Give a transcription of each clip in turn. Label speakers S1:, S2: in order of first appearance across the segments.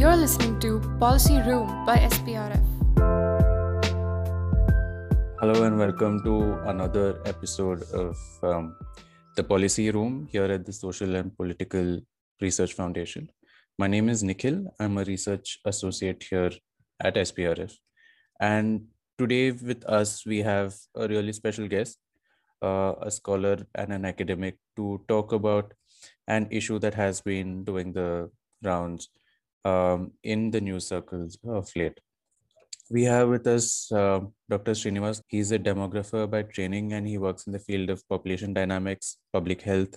S1: You're listening to Policy Room by SPRF.
S2: Hello and welcome to another episode of um, the Policy Room here at the Social and Political Research Foundation. My name is Nikhil. I'm a research associate here at SPRF. And today with us, we have a really special guest, uh, a scholar and an academic, to talk about an issue that has been doing the rounds um, in the news circles of late. We have with us uh, Dr. Srinivas. He's a demographer by training and he works in the field of population dynamics, public health,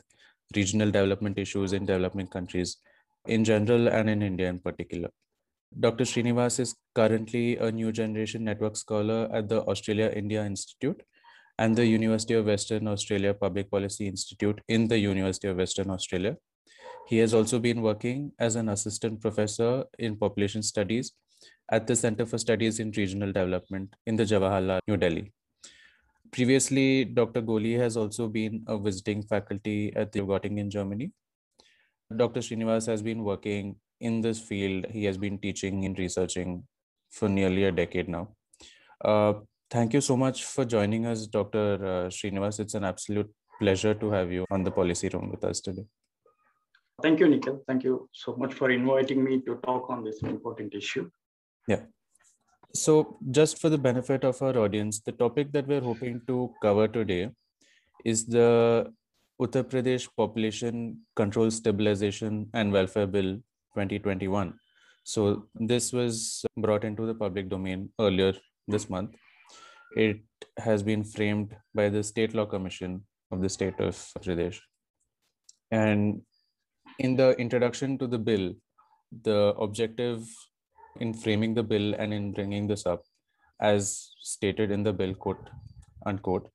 S2: regional development issues in developing countries in general and in India in particular. Dr. Srinivas is currently a new generation network scholar at the Australia India Institute and the University of Western Australia Public Policy Institute in the University of Western Australia. He has also been working as an assistant professor in population studies at the Center for Studies in Regional Development in the Jawaharlal, New Delhi. Previously, Dr. Goli has also been a visiting faculty at the Göttingen, in Germany. Dr. Srinivas has been working in this field. He has been teaching and researching for nearly a decade now. Uh, thank you so much for joining us, Dr. Uh, Srinivas. It's an absolute pleasure to have you on the policy room with us today.
S3: Thank you, Nikhil. Thank you so much for inviting me to talk on this important issue.
S2: Yeah. So, just for the benefit of our audience, the topic that we're hoping to cover today is the Uttar Pradesh Population Control Stabilization and Welfare Bill 2021. So, this was brought into the public domain earlier this month. It has been framed by the State Law Commission of the state of Pradesh. And in the introduction to the bill, the objective in framing the bill and in bringing this up, as stated in the bill, quote unquote,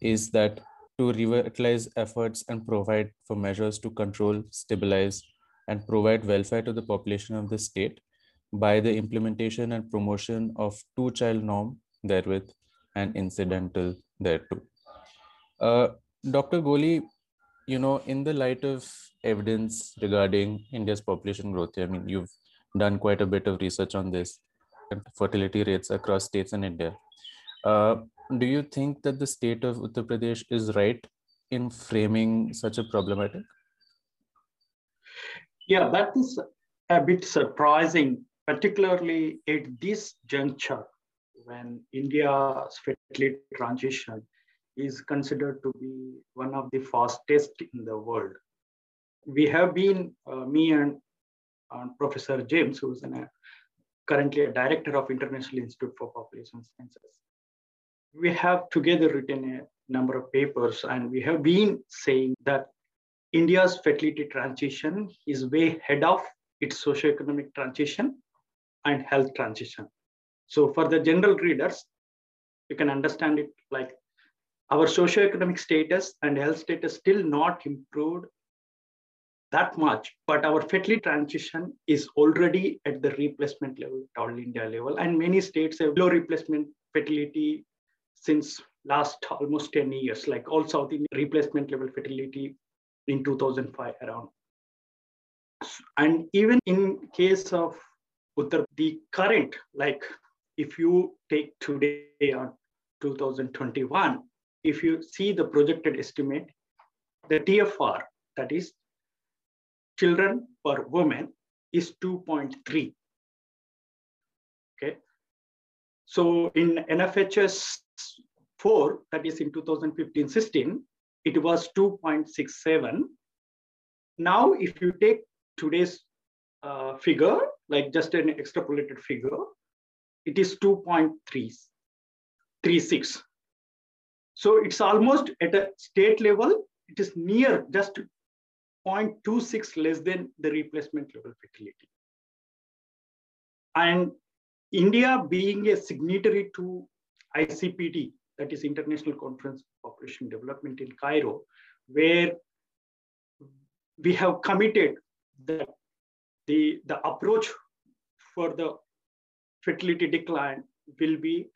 S2: is that to revitalize efforts and provide for measures to control, stabilize, and provide welfare to the population of the state by the implementation and promotion of two child norm therewith and incidental thereto. Uh, Dr. Goli, you know, in the light of evidence regarding India's population growth, I mean, you've done quite a bit of research on this fertility rates across states in India. Uh, do you think that the state of Uttar Pradesh is right in framing such a problematic?
S3: Yeah, that is a bit surprising, particularly at this juncture when India's fertility transition is considered to be one of the fastest in the world. We have been, uh, me and uh, Professor James, who is an, uh, currently a director of International Institute for Population Sciences, we have together written a number of papers and we have been saying that India's fertility transition is way ahead of its socioeconomic transition and health transition. So for the general readers, you can understand it like our socioeconomic status and health status still not improved that much, but our fertility transition is already at the replacement level, at all India level, and many states have low replacement fertility since last almost 10 years, like all South Indian replacement level fertility in 2005 around. And even in case of Uttar, the current, like if you take today on 2021, if you see the projected estimate, the TFR, that is children per woman, is 2.3. Okay. So in NFHS 4, that is in 2015-16, it was 2.67. Now, if you take today's uh, figure, like just an extrapolated figure, it is 2.36. So it's almost at a state level, it is near just 0.26 less than the replacement level fertility. And India being a signatory to ICPD, that is International Conference on Population Development in Cairo, where we have committed that the, the approach for the fertility decline will be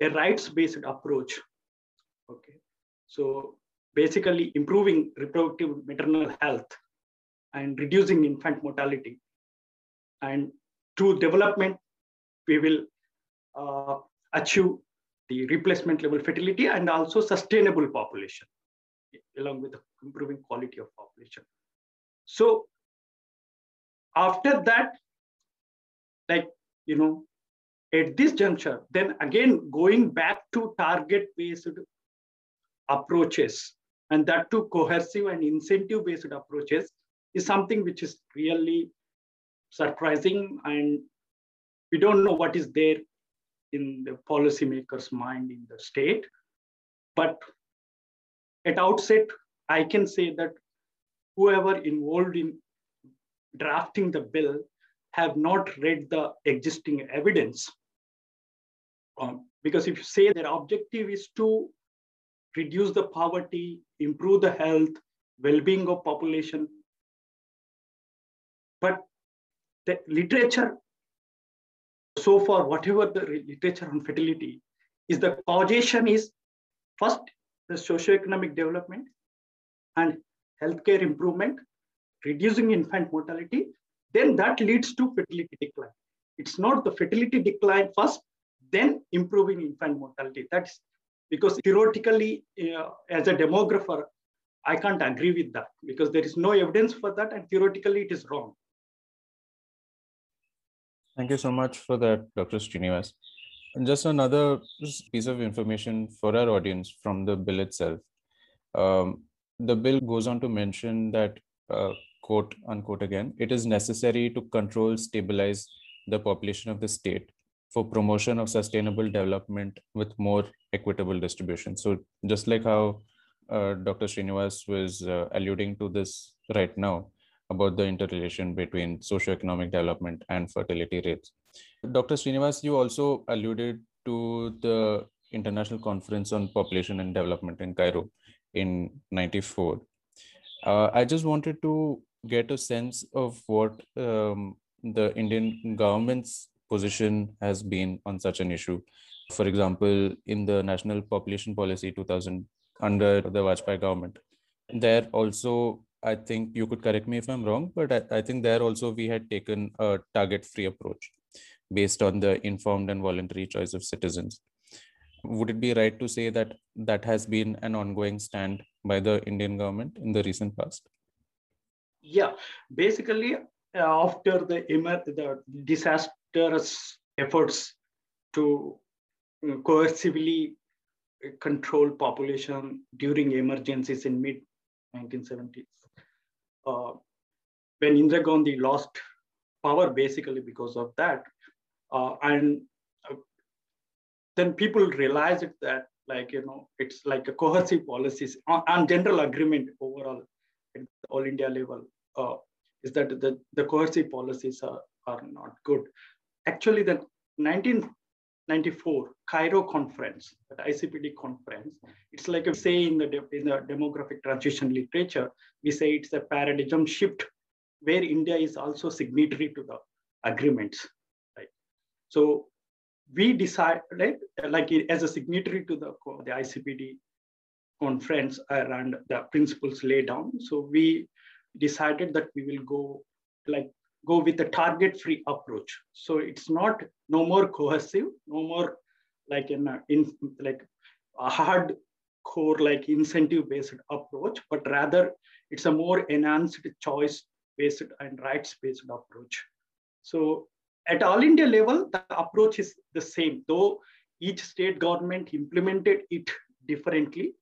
S3: a rights-based approach. Okay, so basically improving reproductive maternal health and reducing infant mortality and through development, we will uh, achieve the replacement level fertility and also sustainable population along with improving quality of population. So after that, like, you know, at this juncture, then again, going back to target-based approaches and that to coercive and incentive-based approaches is something which is really surprising and we don't know what is there in the policymakers' mind in the state. But at outset, I can say that whoever involved in drafting the bill have not read the existing evidence. Um, because if you say their objective is to reduce the poverty, improve the health, well-being of population, but the literature so far, whatever the literature on fertility is the causation is first the socioeconomic development and healthcare improvement, reducing infant mortality, then that leads to fertility decline. It's not the fertility decline first, then improving infant mortality. That's because theoretically, uh, as a demographer, I can't agree with that because there is no evidence for that, and theoretically, it is wrong.
S2: Thank you so much for that, Dr. Srinivas. And just another piece of information for our audience from the bill itself. Um, the bill goes on to mention that, uh, quote unquote again, it is necessary to control, stabilize the population of the state for promotion of sustainable development with more equitable distribution. So just like how uh, Dr. Srinivas was uh, alluding to this right now, about the interrelation between socioeconomic development and fertility rates. Dr. Srinivas, you also alluded to the International Conference on Population and Development in Cairo in 94. Uh, I just wanted to get a sense of what um, the Indian government's position has been on such an issue. For example, in the National Population Policy 2000 under the Vajpayee government, there also I think you could correct me if I'm wrong, but I, I think there also we had taken a target free approach based on the informed and voluntary choice of citizens. Would it be right to say that that has been an ongoing stand by the Indian government in the recent past?
S3: Yeah, basically, after the, the disastrous efforts to uh, coercively control population during emergencies in mid 1970s uh, when Indira Gandhi lost power basically because of that. Uh, and uh, then people realized that like, you know, it's like a coercive policies on, on general agreement overall at all India level uh, is that the, the cohesive policies are, are not good. Actually, the 1994 Cairo conference, the ICPD conference, it's like a say in the, in the demographic transition literature, we say it's a paradigm shift where India is also signatory to the agreements, right? So we decide, right, like as a signatory to the, the ICPD conference uh, around the principles laid down. So we decided that we will go like go with a target-free approach. So it's not no more cohesive, no more like in, in like a hard core like incentive-based approach, but rather it's a more enhanced choice-based and rights-based approach. So at all India level, the approach is the same, though each state government implemented it differently,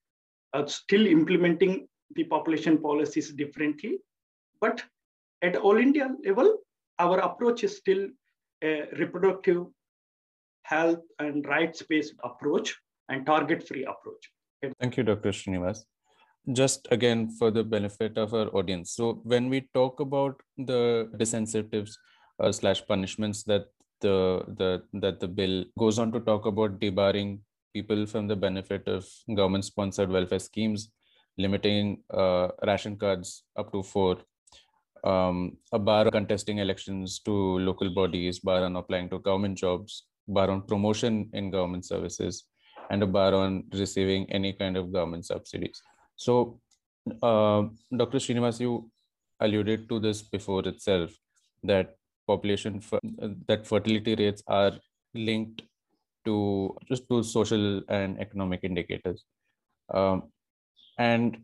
S3: uh, still implementing the population policies differently. But at all India level, our approach is still a reproductive health and rights-based approach and target-free approach.
S2: Thank you, Dr. Srinivas just again for the benefit of our audience so when we talk about the disincentives uh, slash punishments that the the that the bill goes on to talk about debarring people from the benefit of government sponsored welfare schemes limiting uh, ration cards up to four um, a bar on contesting elections to local bodies bar on applying to government jobs bar on promotion in government services and a bar on receiving any kind of government subsidies so, uh, Dr. Srinivas, you alluded to this before itself that population that fertility rates are linked to just to social and economic indicators. Um, and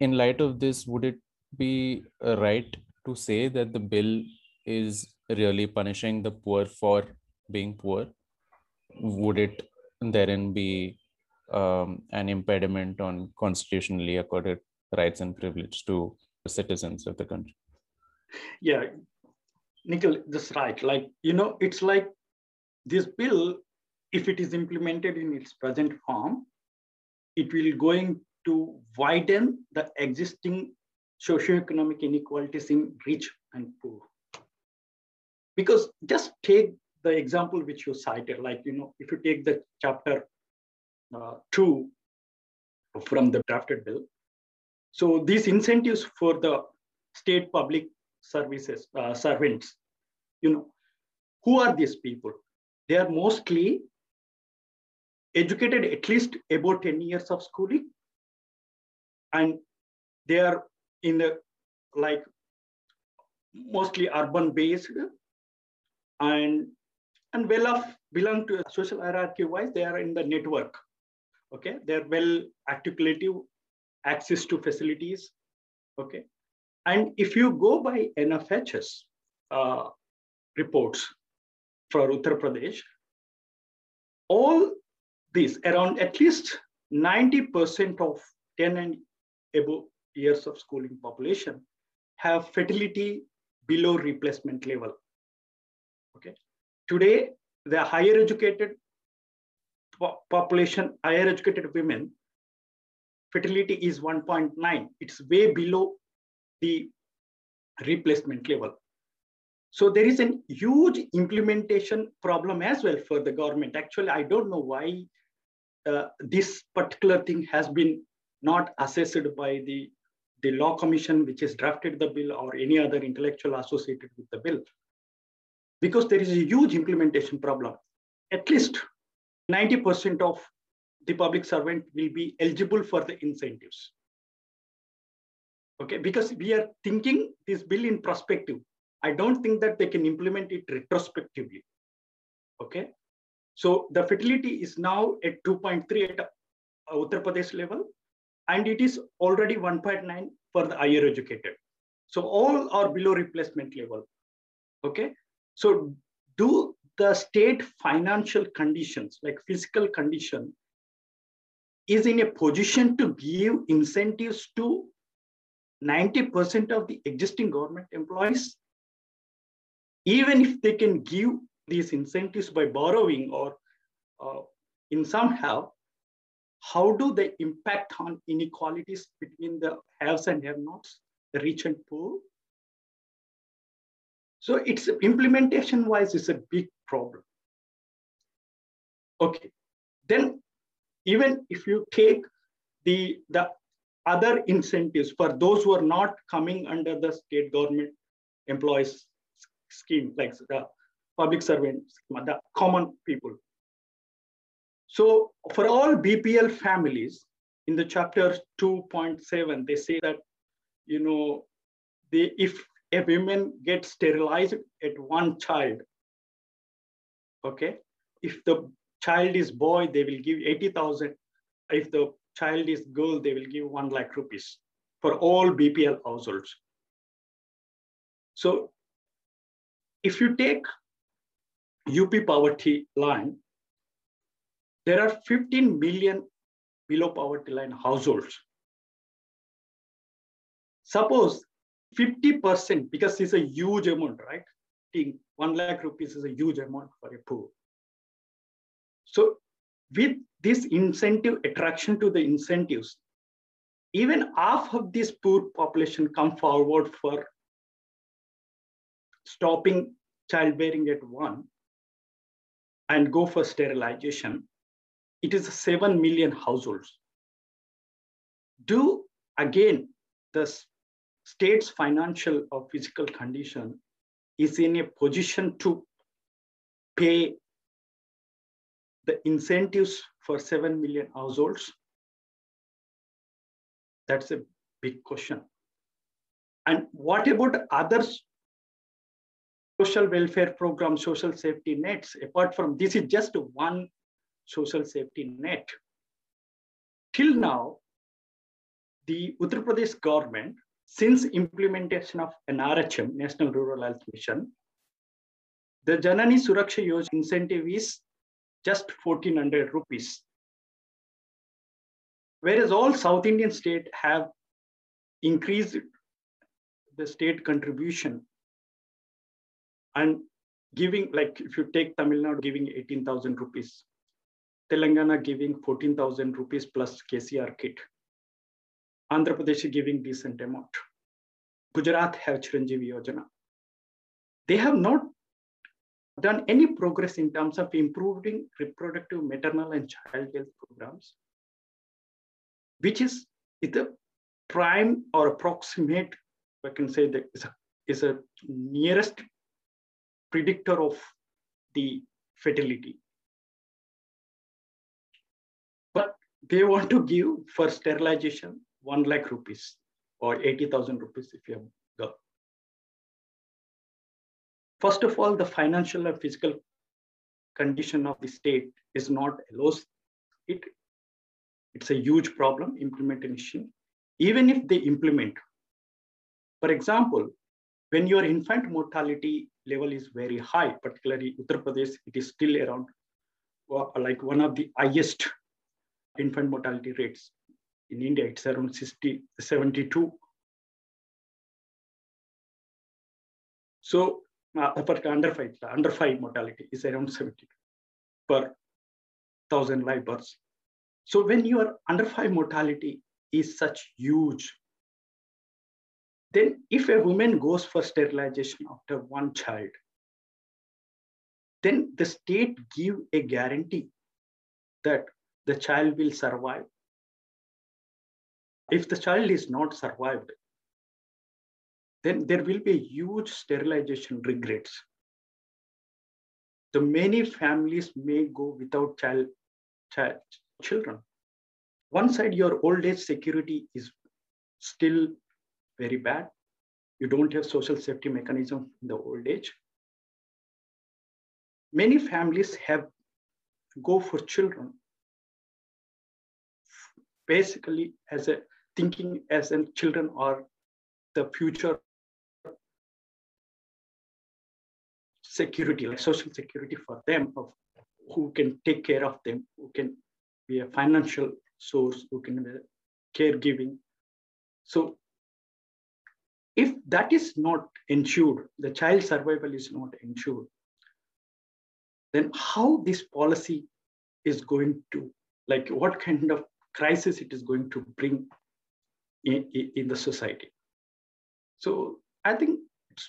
S2: in light of this, would it be right to say that the bill is really punishing the poor for being poor? Would it therein be um, an impediment on constitutionally accorded rights and privilege to the citizens of the country?
S3: Yeah, Nikhil, that's right. Like, you know, it's like this bill, if it is implemented in its present form, it will going to widen the existing socioeconomic inequalities in rich and poor. Because just take the example which you cited, like, you know, if you take the chapter uh, two from the drafted bill. So these incentives for the state public services, uh, servants, you know, who are these people? They are mostly educated at least about 10 years of schooling and they are in the like mostly urban based. And and well off belong to a social hierarchy wise they are in the network. Okay? They're well articulative access to facilities. Okay? And if you go by nfhs uh, reports for uttar pradesh all these around at least 90% of 10 and above years of schooling population have fertility below replacement level. Okay. Today, the higher educated population, higher educated women, fertility is 1.9. It's way below the replacement level. So there is a huge implementation problem as well for the government. Actually, I don't know why uh, this particular thing has been not assessed by the, the law commission which has drafted the bill or any other intellectual associated with the bill. Because there is a huge implementation problem. At least 90% of the public servant will be eligible for the incentives. Okay, because we are thinking this bill in perspective. I don't think that they can implement it retrospectively. Okay, so the fertility is now at 2.3 at Uttar Pradesh level, and it is already 1.9 for the higher educated. So all are below replacement level. Okay. So do the state financial conditions, like physical condition, is in a position to give incentives to 90% of the existing government employees, even if they can give these incentives by borrowing or uh, in somehow, how do they impact on inequalities between the haves and have-nots, the rich and poor? So it's implementation wise it's a big problem. Okay, then even if you take the, the other incentives for those who are not coming under the state government employees scheme, like the public servants, the common people, so for all BPL families, in the chapter 2.7, they say that, you know, they, if a woman gets sterilized at one child, okay, if the child is boy, they will give 80,000. If the child is girl, they will give 1 lakh rupees for all BPL households. So if you take UP poverty line, there are 15 million below poverty line households. Suppose 50%, because it's a huge amount, right? One lakh rupees is a huge amount for a poor. So with this incentive attraction to the incentives, even half of this poor population come forward for stopping childbearing at one and go for sterilization it is 7 million households. Do again, the state's financial or physical condition is in a position to pay the incentives for 7 million households? That's a big question. And what about others social welfare programs, social safety nets. Apart from this is just one social safety net. Till now, the Uttar Pradesh government, since implementation of NRHM, National Rural Health Mission, the Janani Suraksha Yojana incentive is just 1400 rupees. Whereas all South Indian states have increased the state contribution and giving, like if you take Tamil Nadu giving 18,000 rupees, Telangana giving 14,000 rupees plus KCR kit, Andhra Pradesh giving decent amount, Gujarat have Chiranjeevi Yojana. They have not done any progress in terms of improving reproductive, maternal, and child health programs, which is the prime or approximate, I can say that is a, is a nearest predictor of the fertility. They want to give for sterilization 1 lakh rupees or 80,000 rupees if you have girl. First of all, the financial and physical condition of the state is not allows it. It's a huge problem, implementation. Even if they implement, for example, when your infant mortality level is very high, particularly Uttar Pradesh, it is still around uh, like one of the highest infant mortality rates in India. It's around 60, 72. So uh, for under five, under five mortality is around 70 per thousand live births. So when your under five mortality is such huge, then if a woman goes for sterilization after one child, then the state give a guarantee that the child will survive. If the child is not survived, then there will be huge sterilization regrets. The many families may go without child, child children. One side, your old age security is still very bad. You don't have social safety mechanism in the old age. Many families have go for children basically as a thinking as in children are the future security, like social security for them, of who can take care of them, who can be a financial source, who can be caregiving. So if that is not ensured, the child survival is not ensured, then how this policy is going to, like what kind of crisis it is going to bring in, in the society. So I think it's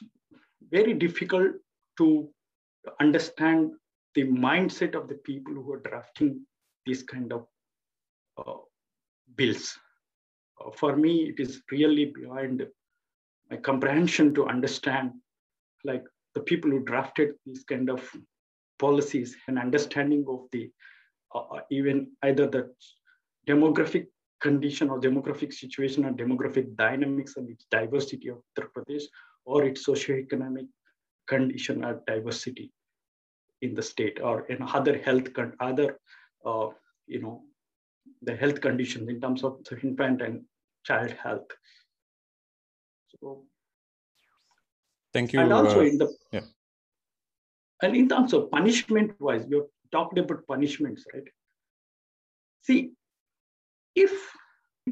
S3: very difficult to understand the mindset of the people who are drafting these kind of uh, bills. Uh, for me, it is really beyond my comprehension to understand like the people who drafted these kind of policies and understanding of the uh, even either the demographic condition or demographic situation or demographic dynamics and its diversity of Uttar Pradesh or its socioeconomic condition or diversity in the state or in other health, other, uh, you know, the health conditions in terms of the infant and child health. So,
S2: thank you.
S3: And also
S2: uh,
S3: in the,
S2: yeah.
S3: and in terms of punishment wise, you talked about punishments, right? See, if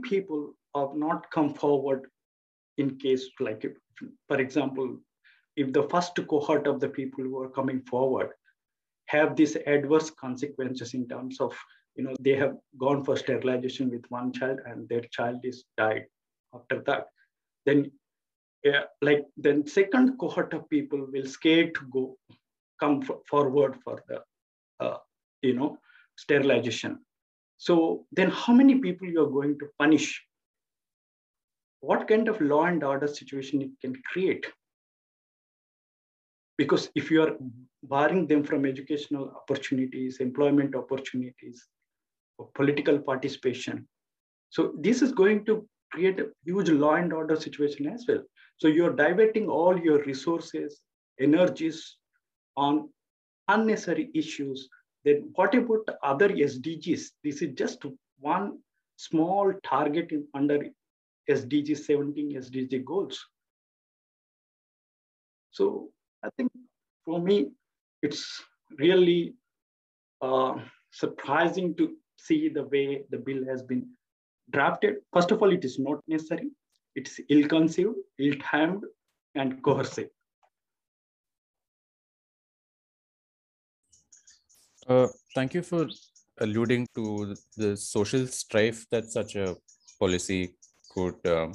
S3: people have not come forward in case like, if, for example, if the first cohort of the people who are coming forward have these adverse consequences in terms of, you know, they have gone for sterilization with one child and their child is died after that, then yeah, like then second cohort of people will scared to go come forward for the, uh, you know, sterilization so then how many people you are going to punish? What kind of law and order situation it can create? Because if you are barring them from educational opportunities, employment opportunities, or political participation, so this is going to create a huge law and order situation as well. So you're diverting all your resources, energies on unnecessary issues, then what about other SDGs? This is just one small target in, under SDG 17 SDG goals. So I think for me, it's really uh, surprising to see the way the bill has been drafted. First of all, it is not necessary. It's ill-conceived, ill-timed, and coercive.
S2: Uh, thank you for alluding to the social strife that such a policy could uh,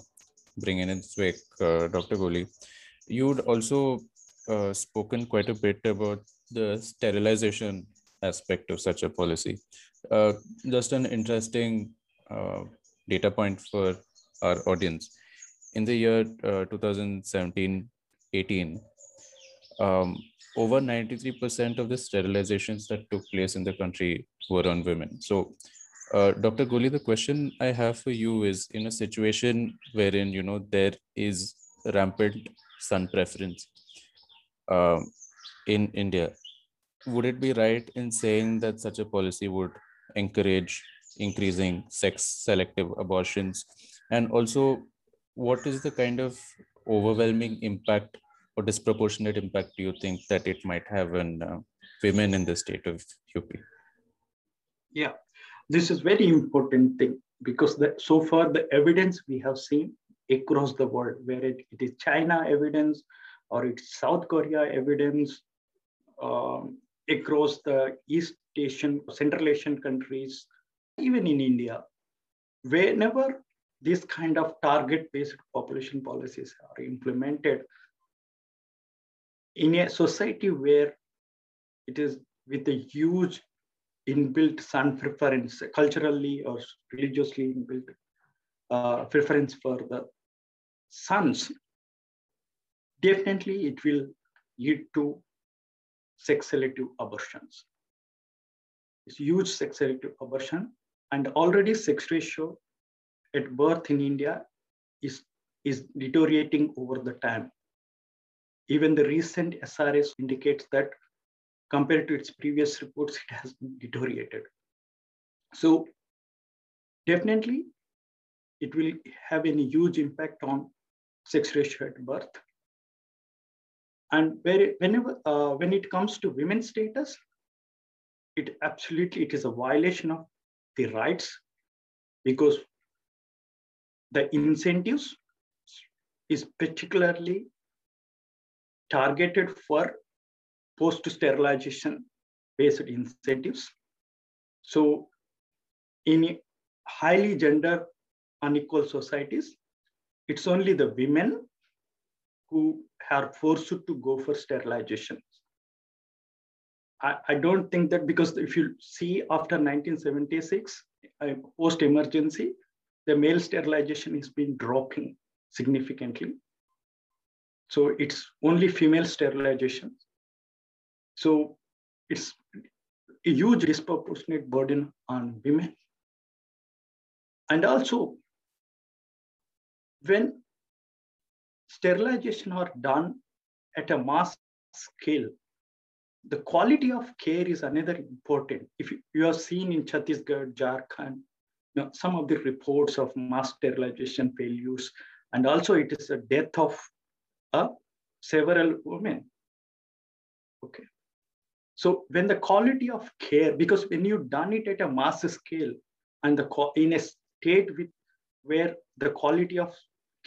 S2: bring in its wake, uh, Dr. Goli. You'd also uh, spoken quite a bit about the sterilization aspect of such a policy. Uh, just an interesting data point for our audience. In the year 2017 18, um, over 93% of the sterilizations that took place in the country were on women. So, uh, Dr. Goli, the question I have for you is in a situation wherein, you know, there is rampant son preference um, in India, would it be right in saying that such a policy would encourage increasing sex selective abortions? And also, what is the kind of overwhelming impact or disproportionate impact do you think that it might have on uh, women in the state of UP?
S3: Yeah, this is very important thing because the, so far the evidence we have seen across the world, where it, it is China evidence or it's South Korea evidence um, across the East Asian, Central Asian countries, even in India, whenever this kind of target-based population policies are implemented, in a society where it is with a huge inbuilt son preference, culturally or religiously inbuilt uh, preference for the sons, definitely it will lead to sex selective abortions. It's huge sex selective abortion, and already sex ratio at birth in India is, is deteriorating over the time. Even the recent SRS indicates that compared to its previous reports, it has been deteriorated. So definitely, it will have a huge impact on sex ratio at birth. And whenever, uh, when it comes to women's status, it absolutely it is a violation of the rights because the incentives is particularly targeted for post-sterilization based incentives. So in highly gender unequal societies, it's only the women who are forced to go for sterilization. I, I don't think that because if you see after 1976, uh, post-emergency, the male sterilization has been dropping significantly. So it's only female sterilization. So it's a huge disproportionate burden on women. And also, when sterilization are done at a mass scale, the quality of care is another important. If you have seen in Chhattisgarh, Jharkhand, you know, some of the reports of mass sterilization failures, and also it is a death of uh, several women. Okay. So when the quality of care, because when you've done it at a mass scale and the in a state with where the quality of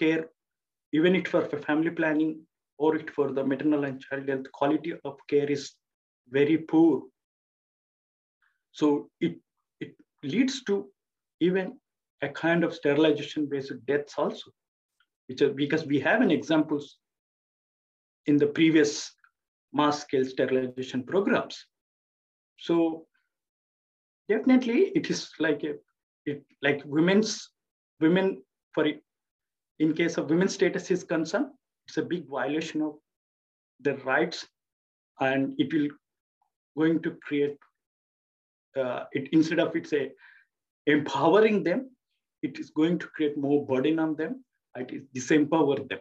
S3: care, even it for, for family planning or it for the maternal and child health, quality of care is very poor. So it, it leads to even a kind of sterilization based deaths also, which are, because we have an examples in the previous mass scale sterilization programs. So definitely it is like a, it like women's women for in case of women's status is concerned, it's a big violation of their rights and it will going to create uh, it instead of it's a empowering them, it is going to create more burden on them. It is disempower them.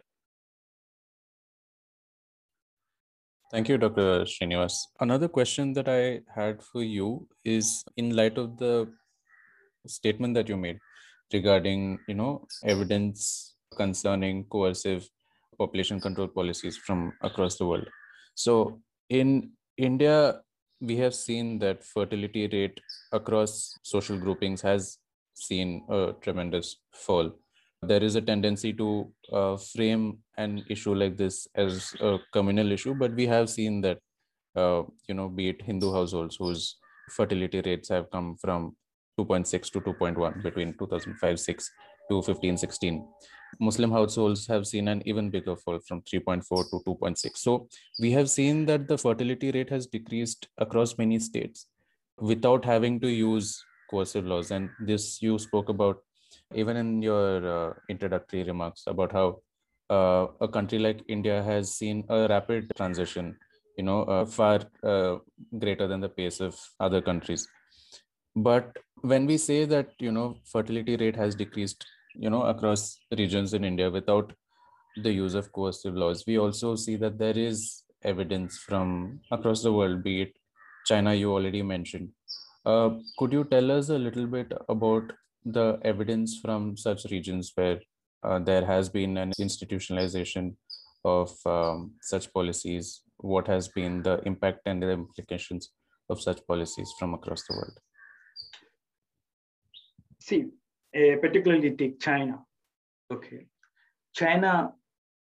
S2: Thank you, Dr. Srinivas. Another question that I had for you is in light of the statement that you made regarding, you know, evidence concerning coercive population control policies from across the world. So in India, we have seen that fertility rate across social groupings has seen a tremendous fall. There is a tendency to uh, frame an issue like this as a communal issue, but we have seen that, uh, you know, be it Hindu households whose fertility rates have come from 2.6 to 2.1 between 2005 6 to 15 16 muslim households have seen an even bigger fall from 3.4 to 2.6 so we have seen that the fertility rate has decreased across many states without having to use coercive laws. And this you spoke about even in your uh, introductory remarks about how uh, a country like india has seen a rapid transition you know uh, far uh, greater than the pace of other countries. But when we say that you know fertility rate has decreased you know across regions in india without the use of coercive laws we also see that there is evidence from across the world be it china you already mentioned. Uh, could you tell us a little bit about the evidence from such regions where uh, there has been an institutionalization of um, such policies what has been the impact and the implications of such policies from across the world
S3: See, uh, particularly take China. Okay, China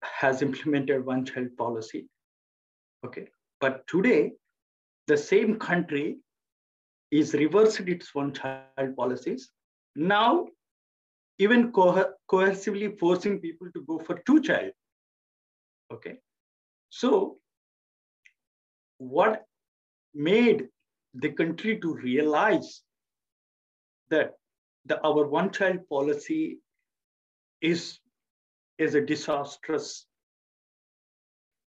S3: has implemented one child policy. Okay, but today the same country is reversed its one child policies. Now, even co- coercively forcing people to go for two child. Okay, so what made the country to realize that the our one child policy is is a disastrous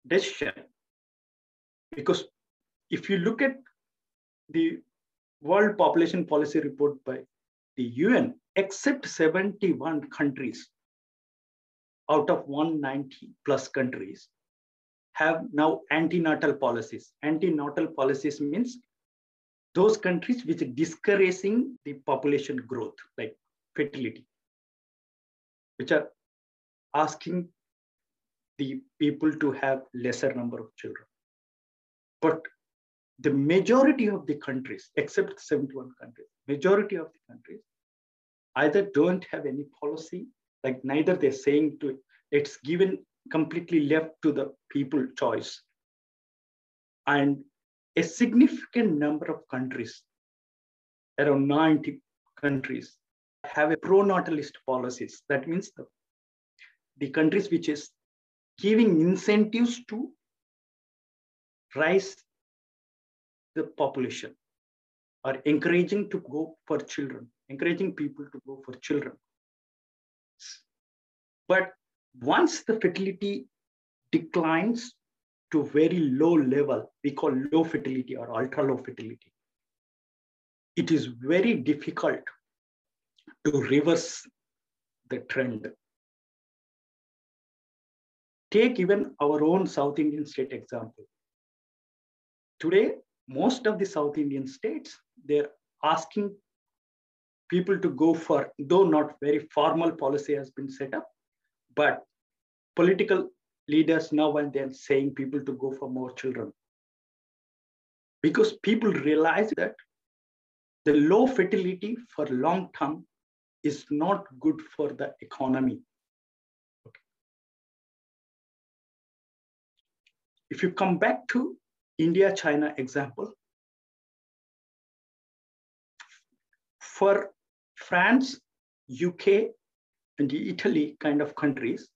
S3: decision because if you look at the world population policy report by the un except 71 countries out of 190 plus countries have now anti-natal policies anti-natal policies means those countries which are discouraging the population growth, like fertility, which are asking the people to have lesser number of children. But the majority of the countries, except 71 countries, majority of the countries either don't have any policy, like neither they're saying to it's given completely left to the people choice. And a significant number of countries, around 90 countries, have a pro-natalist policies. That means the, the countries which is giving incentives to rise the population or encouraging to go for children, encouraging people to go for children. But once the fertility declines to very low level, we call low fertility or ultra low fertility, it is very difficult to reverse the trend. Take even our own South Indian state example. Today, most of the South Indian states, they're asking people to go for, though not very formal policy has been set up, but political leaders now and then saying people to go for more children. Because people realize that the low fertility for long term is not good for the economy. Okay. If you come back to India China example, for France, UK, and Italy kind of countries,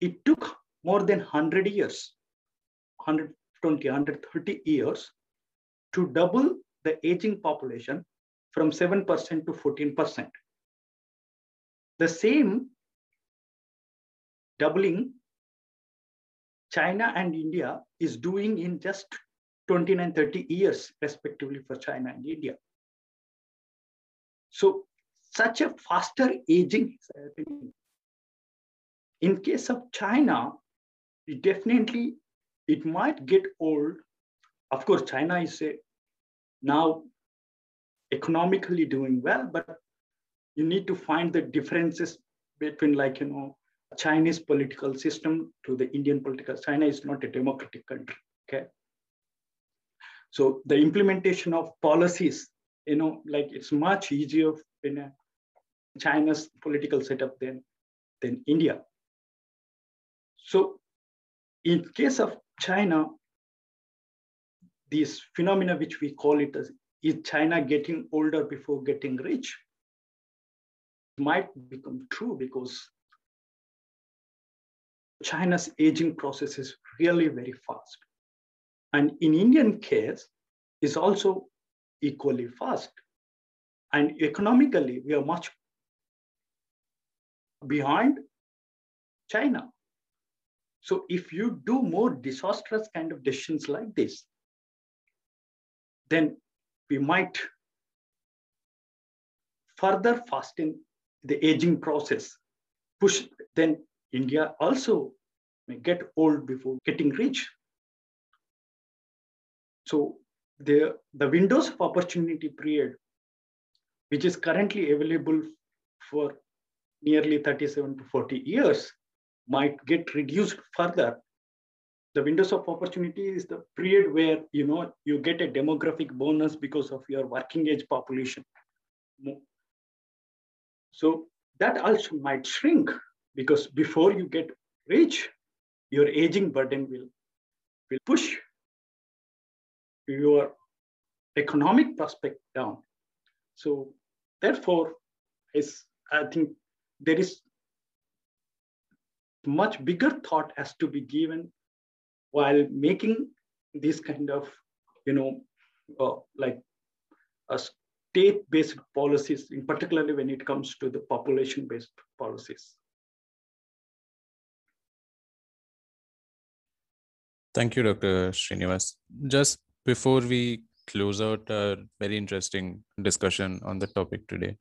S3: it took more than 100 years, 120, 130 years to double the aging population from 7% to 14%. The same doubling China and India is doing in just 29, 30 years, respectively, for China and India. So, such a faster aging is happening. In case of China, definitely it might get old. Of course, China is a, now economically doing well, but you need to find the differences between like, you know, Chinese political system to the Indian political. China is not a democratic country, okay? So the implementation of policies, you know, like it's much easier in a China's political setup than, than India. So in case of China, this phenomena which we call it as is China getting older before getting rich might become true because China's aging process is really very fast. And in Indian case, is also equally fast. And economically, we are much behind China. So if you do more disastrous kind of decisions like this, then we might further fasten the aging process, push, then India also may get old before getting rich. So the, the windows of opportunity period, which is currently available for nearly 37 to 40 years, might get reduced further. The windows of opportunity is the period where you know you get a demographic bonus because of your working age population. So that also might shrink because before you get rich, your aging burden will, will push your economic prospect down. So therefore, is I think there is much bigger thought has to be given while making this kind of, you know, uh, like a state-based policies, in particularly when it comes to the population-based policies.
S2: Thank you, Dr. Srinivas. Just before we close out a very interesting discussion on the topic today,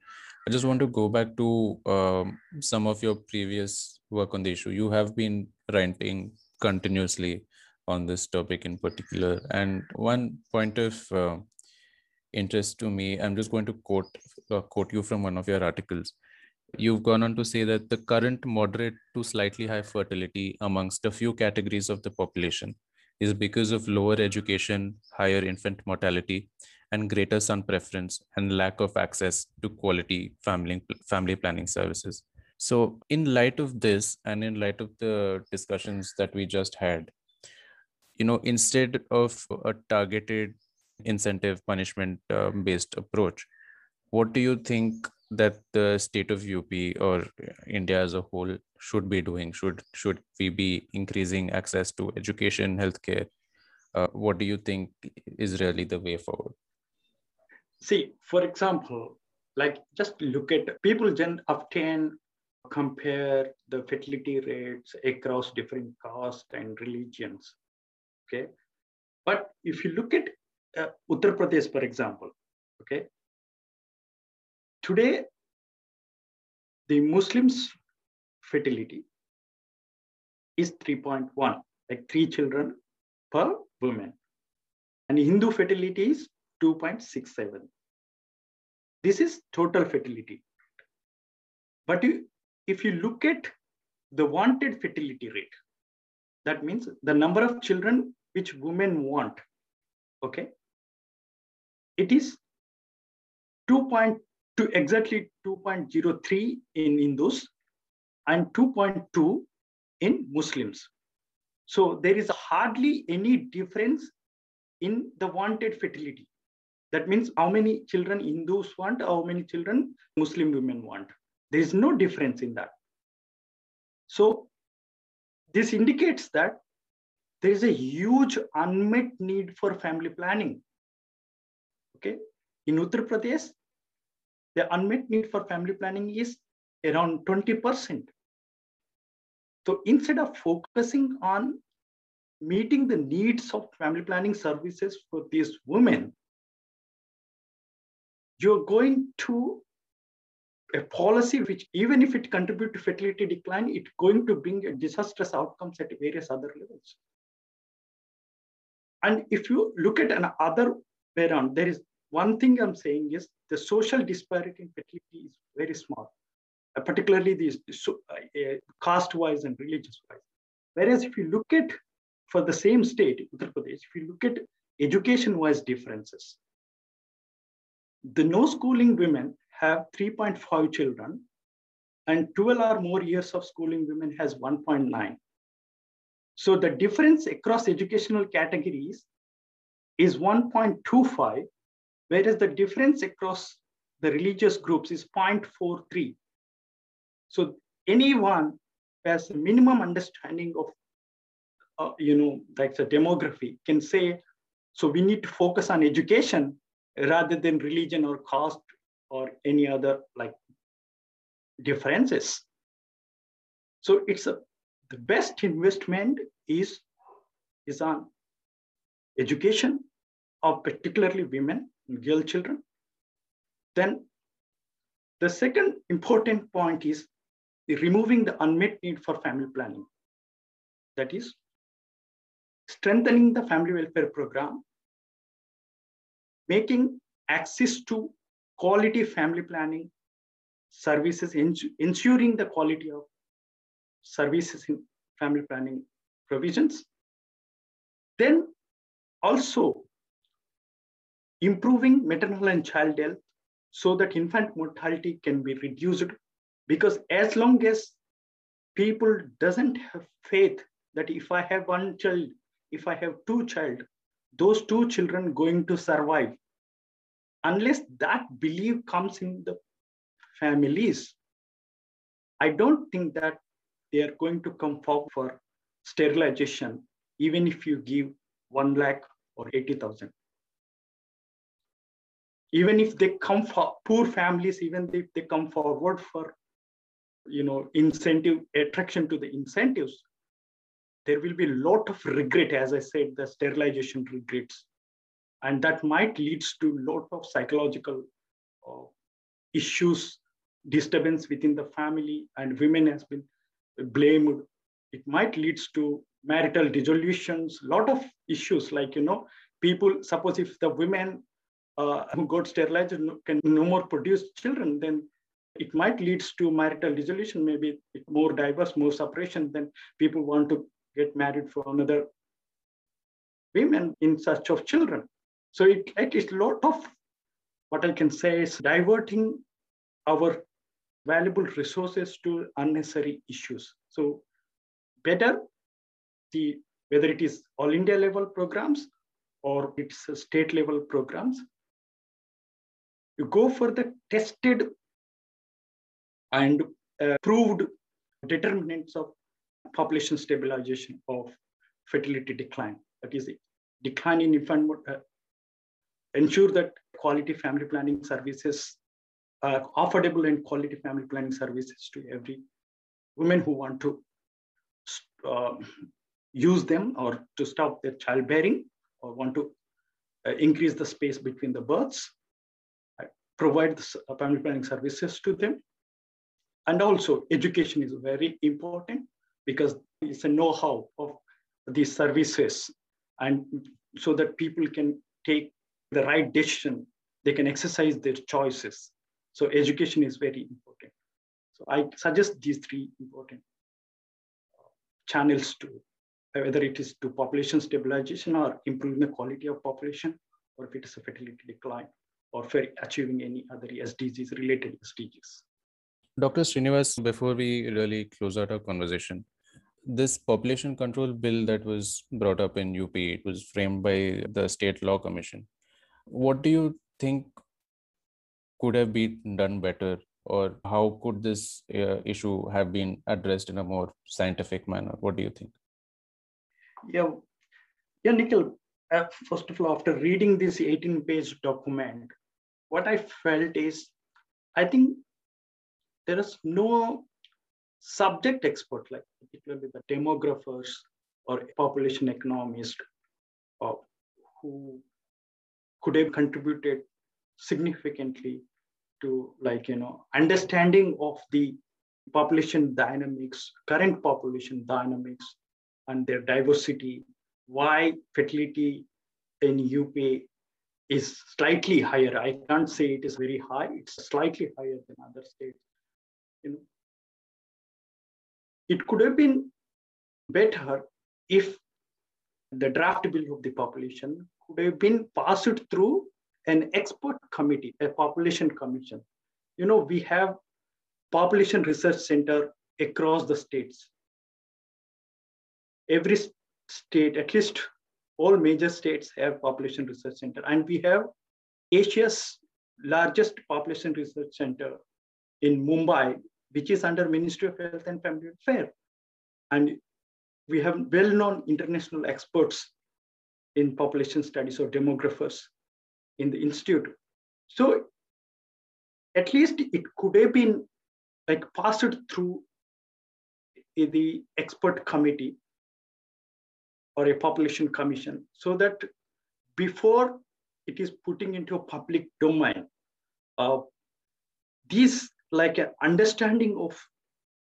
S2: I just want to go back to um, some of your previous work on the issue. You have been writing continuously on this topic in particular. And one point of uh, interest to me, I'm just going to quote, uh, quote you from one of your articles you've gone on to say that the current moderate to slightly high fertility amongst a few categories of the population is because of lower education, higher infant mortality, and greater son preference and lack of access to quality family, family planning services. So, in light of this, and in light of the discussions that we just had, you know, instead of a targeted incentive punishment uh, based approach, what do you think that the state of UP or India as a whole should be doing? Should should we be increasing access to education, healthcare? Uh, what do you think is really the way forward?
S3: See, for example, like just look at people gen often compare the fertility rates across different castes and religions. Okay, but if you look at uh, Uttar Pradesh, for example, okay, Today, the Muslims' fertility is 3.1, like three children per woman. And Hindu fertility is 2.67. This is total fertility. But if you look at the wanted fertility rate, that means the number of children which women want, okay, it is 2.2 to exactly 2.03 in Hindus and 2.2 in Muslims. So there is hardly any difference in the wanted fertility. That means how many children Hindus want, how many children Muslim women want. There is no difference in that. So this indicates that there is a huge unmet need for family planning. Okay, in Uttar Pradesh, the unmet need for family planning is around 20%. So instead of focusing on meeting the needs of family planning services for these women, you're going to a policy which even if it contributes to fertility decline, it's going to bring disastrous outcomes at various other levels. And if you look at another way around, there is one thing I'm saying is the social disparity in fertility is very small, uh, particularly these so, uh, caste-wise and religious-wise. Whereas if you look at for the same state, Uttar Pradesh, if you look at education-wise differences, the no schooling women have 3.5 children and 12 or more years of schooling women has 1.9. So the difference across educational categories is 1.25, whereas the difference across the religious groups is 0.43. So anyone has a minimum understanding of, uh, you know, like the demography can say, so we need to focus on education rather than religion or caste or any other like differences. So it's a the best investment is, is on education of particularly women girl children. Then the second important point is removing the unmet need for family planning. That is strengthening the family welfare program, making access to quality family planning services, ensuring the quality of services in family planning provisions. Then also improving maternal and child health so that infant mortality can be reduced because as long as people doesn't have faith that if I have one child, if I have two child, those two children going to survive, unless that belief comes in the families, I don't think that they are going to come forward for sterilization, even if you give 1 lakh or 80,000. Even if they come for poor families, even if they come forward for you know incentive attraction to the incentives, there will be a lot of regret, as I said, the sterilization regrets. And that might leads to a lot of psychological uh, issues, disturbance within the family, and women has been blamed. It might leads to marital dissolutions, a lot of issues like, you know, people, suppose if the women uh, who got sterilized can no more produce children, then it might leads to marital dissolution, maybe more diverse, more separation, then people want to get married for another women in search of children. So it, it is a lot of what I can say is diverting our valuable resources to unnecessary issues. So better the whether it is all India level programs or it's state level programs, you go for the tested and uh, proved determinants of population stabilization of fertility decline. That is, decline in infant, uh, ensure that quality family planning services affordable and quality family planning services to every women who want to uh, use them or to stop their childbearing or want to uh, increase the space between the births, provide the uh, family planning services to them. And also education is very important because it's a know-how of these services and so that people can take the right decision, they can exercise their choices so education is very important. So I suggest these three important uh, channels to whether it is to population stabilization or improving the quality of population, or if it is a fertility decline, or for achieving any other SDGs related SDGs.
S2: Dr. Srinivas, before we really close out our conversation, this population control bill that was brought up in UP, it was framed by the State Law Commission. What do you think could have been done better or how could this uh, issue have been addressed in a more scientific manner what do you think
S3: yeah yeah nikhil uh, first of all after reading this 18 page document what i felt is i think there is no subject expert like particularly the demographers or population economists uh, who could have contributed significantly to like you know understanding of the population dynamics current population dynamics and their diversity why fertility in UP is slightly higher. I can't say it is very high. It's slightly higher than other states. You know, it could have been better if the draft bill of the population could have been passed through an expert committee, a population commission. You know, we have population research center across the states. Every state, at least all major states have population research center. And we have Asia's largest population research center in Mumbai, which is under Ministry of Health and Family Welfare. And we have well-known international experts in population studies or demographers in the institute. So at least it could have been like passed through the expert committee or a population commission so that before it is putting into a public domain, uh, these like an understanding of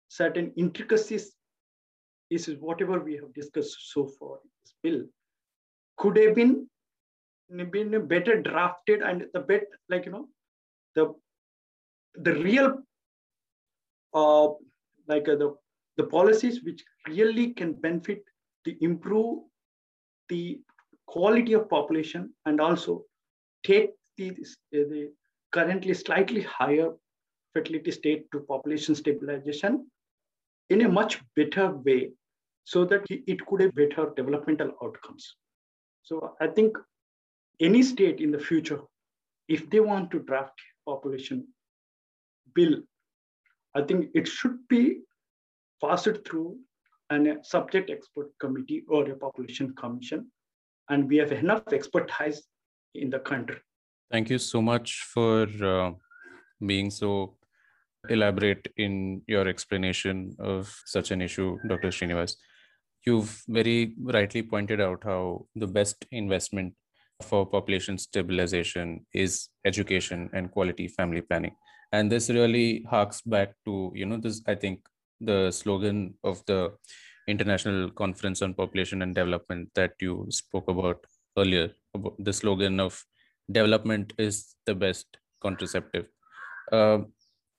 S3: certain intricacies this is whatever we have discussed so far in this bill could have been been better drafted and the bit like you know the the real uh, like uh, the the policies which really can benefit to improve the quality of population and also take the, the currently slightly higher fertility state to population stabilization in a much better way so that it could have better developmental outcomes. So I think any state in the future, if they want to draft population bill, I think it should be passed through a subject expert committee or a population commission. And we have enough expertise in the country.
S2: Thank you so much for uh, being so elaborate in your explanation of such an issue, Dr. Srinivas. You've very rightly pointed out how the best investment for population stabilization is education and quality family planning. And this really harks back to, you know, this, I think, the slogan of the International Conference on Population and Development that you spoke about earlier, about the slogan of development is the best contraceptive. Uh,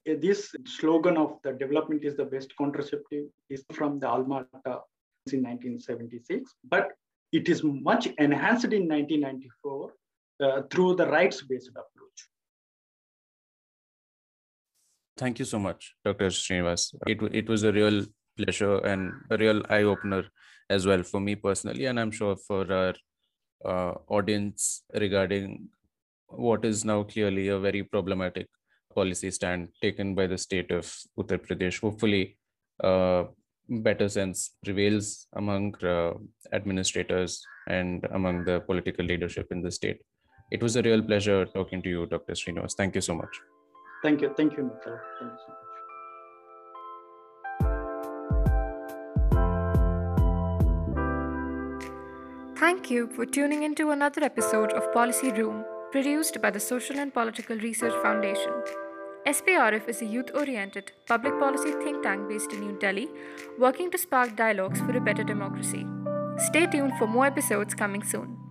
S3: this slogan of the development is the best contraceptive is from the Alma in 1976, but it is much enhanced in 1994 uh, through the rights-based approach.
S2: Thank you so much, Dr. Srinivas. It, it was a real pleasure and a real eye-opener as well for me personally, and I'm sure for our uh, audience regarding what is now clearly a very problematic policy stand taken by the state of Uttar Pradesh. Hopefully, uh, better sense prevails among uh, administrators and among the political leadership in the state. It was a real pleasure talking to you, Dr. Srinivas. Thank you so much.
S3: Thank you. Thank you, Nikhil. Thank you so much.
S1: Thank you for tuning in to another episode of Policy Room, produced by the Social and Political Research Foundation. SPRF is a youth oriented public policy think tank based in New Delhi, working to spark dialogues for a better democracy. Stay tuned for more episodes coming soon.